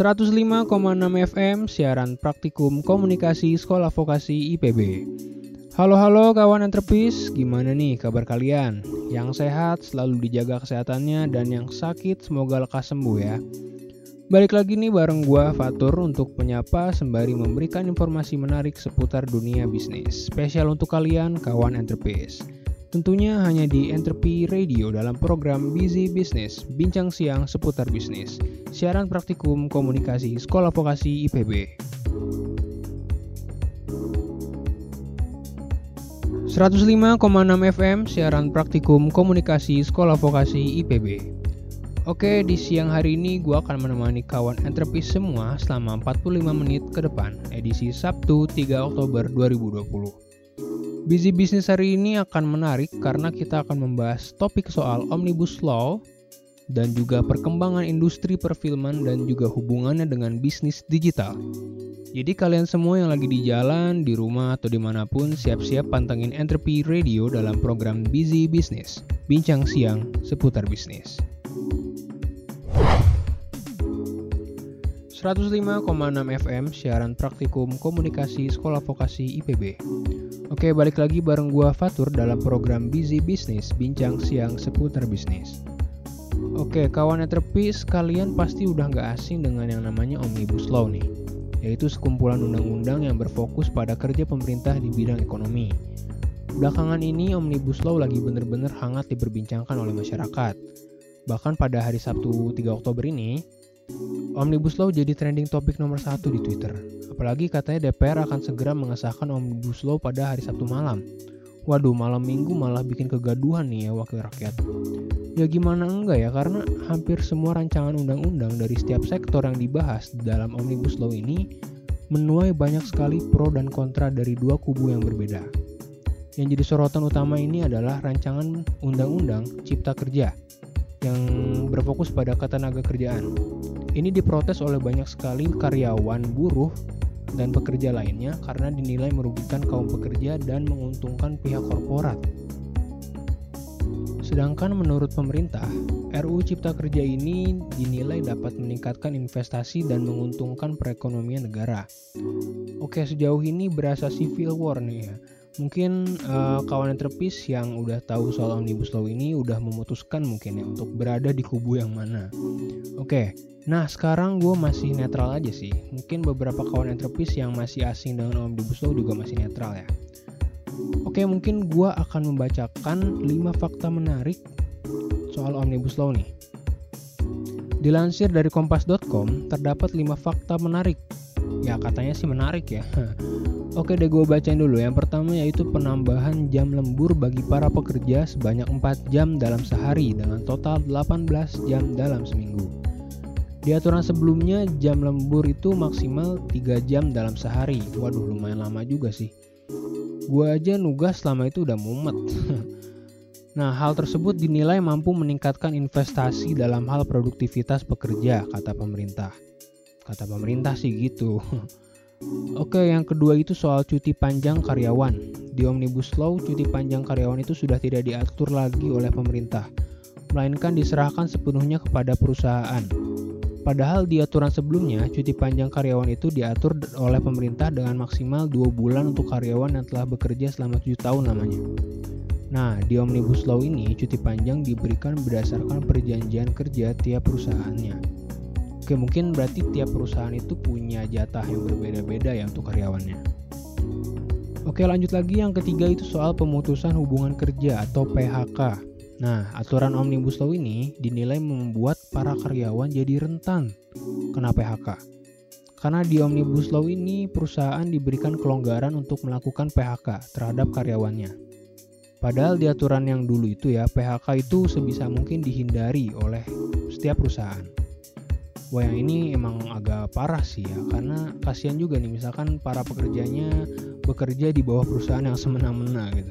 105,6 FM siaran praktikum komunikasi Sekolah Vokasi IPB. Halo halo kawan entrepis, gimana nih kabar kalian? Yang sehat selalu dijaga kesehatannya dan yang sakit semoga lekas sembuh ya. Balik lagi nih bareng gua Fatur untuk menyapa sembari memberikan informasi menarik seputar dunia bisnis. Spesial untuk kalian kawan entrepis. Tentunya hanya di Entrepreneur Radio dalam program Busy Business, bincang siang seputar bisnis. Siaran praktikum komunikasi Sekolah Vokasi IPB. 105,6 FM siaran praktikum komunikasi Sekolah Vokasi IPB. Oke, di siang hari ini gue akan menemani kawan entrepreneur semua selama 45 menit ke depan, edisi Sabtu 3 Oktober 2020. Busy Business hari ini akan menarik karena kita akan membahas topik soal Omnibus Law dan juga perkembangan industri perfilman dan juga hubungannya dengan bisnis digital. Jadi kalian semua yang lagi di jalan, di rumah, atau di mana pun siap-siap pantengin Entrepreneur Radio dalam program Busy Business, bincang siang seputar bisnis. 105,6 FM siaran praktikum komunikasi Sekolah Vokasi IPB. Oke, balik lagi bareng gua Fatur dalam program Busy Business, bincang siang seputar bisnis. Oke, kawan entrepreneurs, kalian pasti udah nggak asing dengan yang namanya Omnibus Law nih, yaitu sekumpulan undang-undang yang berfokus pada kerja pemerintah di bidang ekonomi. Belakangan ini Omnibus Law lagi bener-bener hangat diperbincangkan oleh masyarakat. Bahkan pada hari Sabtu 3 Oktober ini, Omnibus Law jadi trending topik nomor satu di Twitter. Apalagi katanya DPR akan segera mengesahkan Omnibus Law pada hari Sabtu malam. Waduh, malam minggu malah bikin kegaduhan nih ya wakil rakyat. Ya gimana enggak ya, karena hampir semua rancangan undang-undang dari setiap sektor yang dibahas dalam Omnibus Law ini menuai banyak sekali pro dan kontra dari dua kubu yang berbeda. Yang jadi sorotan utama ini adalah rancangan undang-undang Cipta Kerja yang berfokus pada ketenaga kerjaan. Ini diprotes oleh banyak sekali karyawan, buruh, dan pekerja lainnya karena dinilai merugikan kaum pekerja dan menguntungkan pihak korporat. Sedangkan menurut pemerintah, RUU Cipta Kerja ini dinilai dapat meningkatkan investasi dan menguntungkan perekonomian negara. Oke, sejauh ini berasa civil war nih ya. Mungkin uh, kawan entrepis yang udah tahu soal Omnibus Law ini udah memutuskan mungkin ya untuk berada di kubu yang mana. Oke, Nah sekarang gue masih netral aja sih. Mungkin beberapa kawan entrepreneur yang masih asing dengan Omnibus Law juga masih netral ya. Oke mungkin gue akan membacakan 5 fakta menarik soal Omnibus Law nih. Dilansir dari kompas.com terdapat 5 fakta menarik. Ya katanya sih menarik ya Oke deh gue bacain dulu Yang pertama yaitu penambahan jam lembur bagi para pekerja sebanyak 4 jam dalam sehari Dengan total 18 jam dalam seminggu di aturan sebelumnya jam lembur itu maksimal 3 jam dalam sehari. Waduh lumayan lama juga sih. Gua aja nugas selama itu udah mumet. nah, hal tersebut dinilai mampu meningkatkan investasi dalam hal produktivitas pekerja, kata pemerintah. Kata pemerintah sih gitu. Oke, yang kedua itu soal cuti panjang karyawan. Di Omnibus Law, cuti panjang karyawan itu sudah tidak diatur lagi oleh pemerintah, melainkan diserahkan sepenuhnya kepada perusahaan. Padahal di aturan sebelumnya, cuti panjang karyawan itu diatur oleh pemerintah dengan maksimal 2 bulan untuk karyawan yang telah bekerja selama 7 tahun lamanya. Nah, di Omnibus Law ini, cuti panjang diberikan berdasarkan perjanjian kerja tiap perusahaannya. Oke, mungkin berarti tiap perusahaan itu punya jatah yang berbeda-beda ya untuk karyawannya. Oke, lanjut lagi yang ketiga itu soal pemutusan hubungan kerja atau PHK. Nah, aturan Omnibus Law ini dinilai membuat para karyawan jadi rentan kena PHK. Karena di Omnibus Law ini perusahaan diberikan kelonggaran untuk melakukan PHK terhadap karyawannya. Padahal di aturan yang dulu itu ya, PHK itu sebisa mungkin dihindari oleh setiap perusahaan. Wah yang ini emang agak parah sih ya, karena kasihan juga nih misalkan para pekerjanya bekerja di bawah perusahaan yang semena-mena gitu.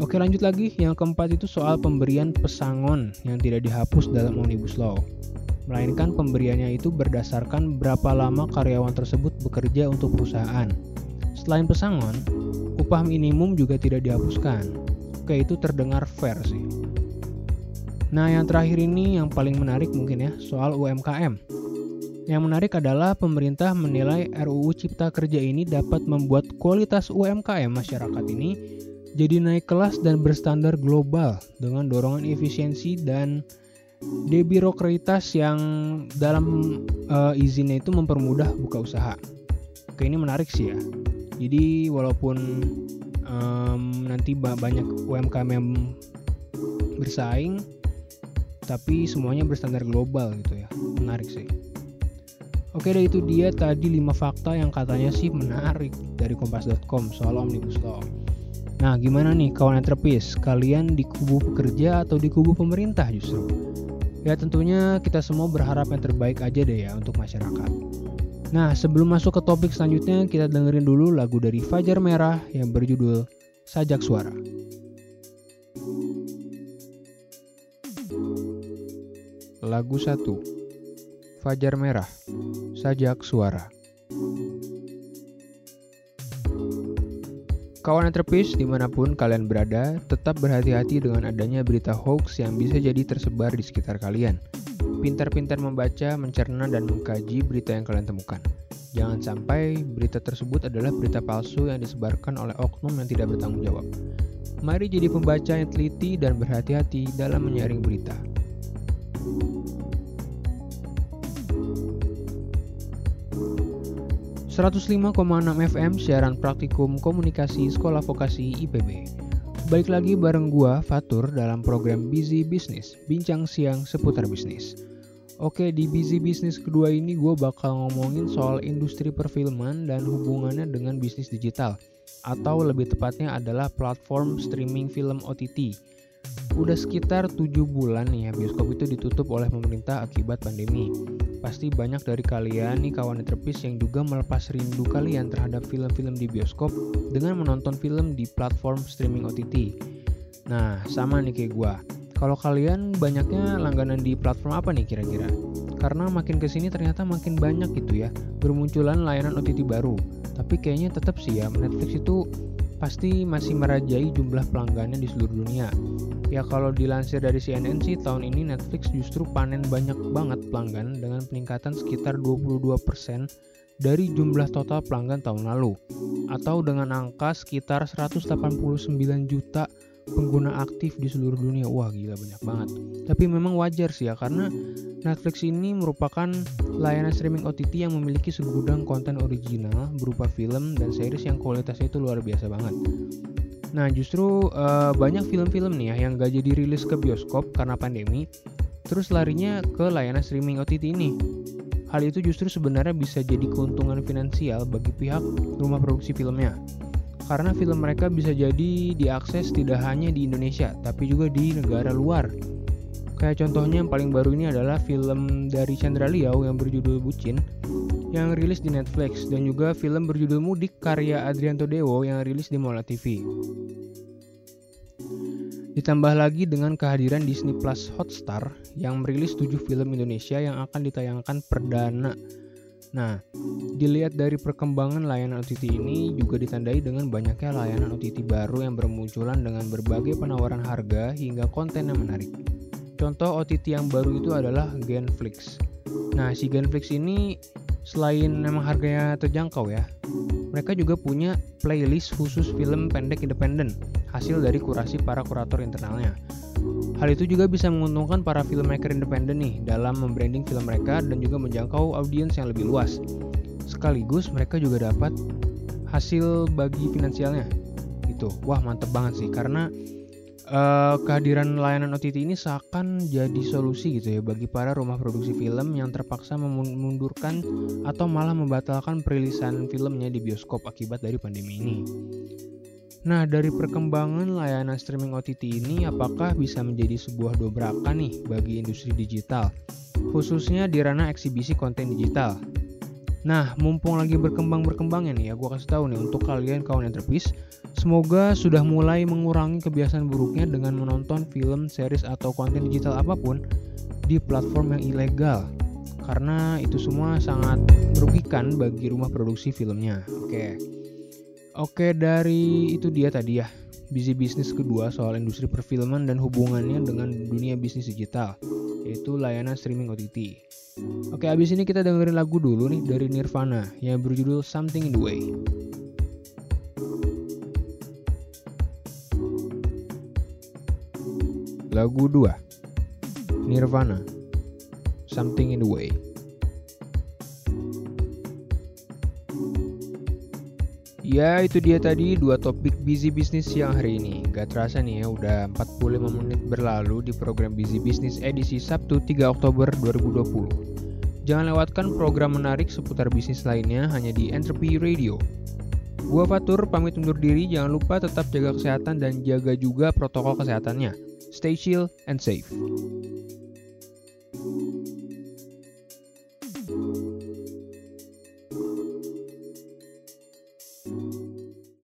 Oke lanjut lagi, yang keempat itu soal pemberian pesangon yang tidak dihapus dalam Omnibus Law. Melainkan pemberiannya itu berdasarkan berapa lama karyawan tersebut bekerja untuk perusahaan. Selain pesangon, upah minimum juga tidak dihapuskan. Oke itu terdengar fair sih. Nah yang terakhir ini yang paling menarik mungkin ya soal UMKM. Yang menarik adalah pemerintah menilai RUU Cipta Kerja ini dapat membuat kualitas UMKM masyarakat ini jadi naik kelas dan berstandar global dengan dorongan efisiensi dan debirokratas yang dalam uh, izinnya itu mempermudah buka usaha. Oke ini menarik sih ya. Jadi walaupun um, nanti banyak UMKM yang bersaing, tapi semuanya berstandar global gitu ya. Menarik sih. Oke deh itu dia tadi 5 fakta yang katanya sih menarik dari kompas.com soal Omnibus Law. Nah gimana nih kawan entrepis, kalian di kubu pekerja atau di kubu pemerintah justru? Ya tentunya kita semua berharap yang terbaik aja deh ya untuk masyarakat. Nah sebelum masuk ke topik selanjutnya kita dengerin dulu lagu dari Fajar Merah yang berjudul Sajak Suara. Lagu 1 Fajar Merah, Sajak Suara. Kawan entrepis di mana pun kalian berada, tetap berhati-hati dengan adanya berita hoax yang bisa jadi tersebar di sekitar kalian. Pintar-pintar membaca, mencerna, dan mengkaji berita yang kalian temukan. Jangan sampai berita tersebut adalah berita palsu yang disebarkan oleh oknum yang tidak bertanggung jawab. Mari jadi pembaca yang teliti dan berhati-hati dalam menyaring berita. 105,6 FM siaran praktikum komunikasi Sekolah Vokasi IPB. Baik lagi bareng gua Fatur dalam program Busy Business, bincang siang seputar bisnis. Oke, di Busy Business kedua ini gue bakal ngomongin soal industri perfilman dan hubungannya dengan bisnis digital, atau lebih tepatnya adalah platform streaming film OTT. Udah sekitar 7 bulan nih ya bioskop itu ditutup oleh pemerintah akibat pandemi. Pasti banyak dari kalian nih kawan terpis yang juga melepas rindu kalian terhadap film-film di bioskop dengan menonton film di platform streaming OTT. Nah, sama nih kayak gue. Kalau kalian banyaknya langganan di platform apa nih kira-kira? Karena makin ke sini ternyata makin banyak gitu ya, bermunculan layanan OTT baru. Tapi kayaknya tetap sih ya, Netflix itu pasti masih merajai jumlah pelanggannya di seluruh dunia. Ya kalau dilansir dari CNN sih tahun ini Netflix justru panen banyak banget pelanggan dengan peningkatan sekitar 22% dari jumlah total pelanggan tahun lalu atau dengan angka sekitar 189 juta pengguna aktif di seluruh dunia. Wah, gila banyak banget. Tapi memang wajar sih ya karena Netflix ini merupakan layanan streaming OTT yang memiliki segudang konten original berupa film dan series yang kualitasnya itu luar biasa banget. Nah justru uh, banyak film-film nih ya yang gak jadi rilis ke bioskop karena pandemi, terus larinya ke layanan streaming OTT ini. Hal itu justru sebenarnya bisa jadi keuntungan finansial bagi pihak rumah produksi filmnya. Karena film mereka bisa jadi diakses tidak hanya di Indonesia, tapi juga di negara luar. Kayak contohnya yang paling baru ini adalah film dari Chandra Liao yang berjudul Bucin yang rilis di Netflix dan juga film berjudul Mudik karya Adrianto Dewo yang rilis di Mola TV. Ditambah lagi dengan kehadiran Disney Plus Hotstar yang merilis 7 film Indonesia yang akan ditayangkan perdana. Nah, dilihat dari perkembangan layanan OTT ini juga ditandai dengan banyaknya layanan OTT baru yang bermunculan dengan berbagai penawaran harga hingga konten yang menarik. Contoh OTT yang baru itu adalah Genflix. Nah, si Genflix ini selain memang harganya terjangkau ya, mereka juga punya playlist khusus film pendek independen hasil dari kurasi para kurator internalnya. Hal itu juga bisa menguntungkan para filmmaker independen nih dalam membranding film mereka dan juga menjangkau audiens yang lebih luas. Sekaligus mereka juga dapat hasil bagi finansialnya. Gitu. Wah, mantep banget sih karena uh, kehadiran layanan OTT ini seakan jadi solusi gitu ya bagi para rumah produksi film yang terpaksa memundurkan atau malah membatalkan perilisan filmnya di bioskop akibat dari pandemi ini. Nah, dari perkembangan layanan streaming OTT ini apakah bisa menjadi sebuah dobrakan nih bagi industri digital, khususnya di ranah eksibisi konten digital? Nah, mumpung lagi berkembang-berkembangnya nih ya, gue kasih tahu nih untuk kalian kawan entrepreneur Semoga sudah mulai mengurangi kebiasaan buruknya dengan menonton film, series, atau konten digital apa pun di platform yang ilegal. Karena itu semua sangat merugikan bagi rumah produksi filmnya. Oke. Oke, dari itu dia tadi ya. Busy bisnis kedua soal industri perfilman dan hubungannya dengan dunia bisnis digital. yaitu layanan streaming OTT. Oke, abis ini kita dengerin lagu dulu nih dari Nirvana yang berjudul Something in the Way. Lagu 2 Nirvana Something in the Way Ya itu dia tadi dua topik busy business siang hari ini. Gak terasa nih ya udah 45 menit berlalu di program busy business edisi Sabtu 3 Oktober 2020 Jangan lewatkan program menarik seputar bisnis lainnya hanya di Entropy Radio. Gua Fatur pamit undur diri jangan lupa tetap jaga kesehatan dan jaga juga protokol kesehatannya. Stay chill and safe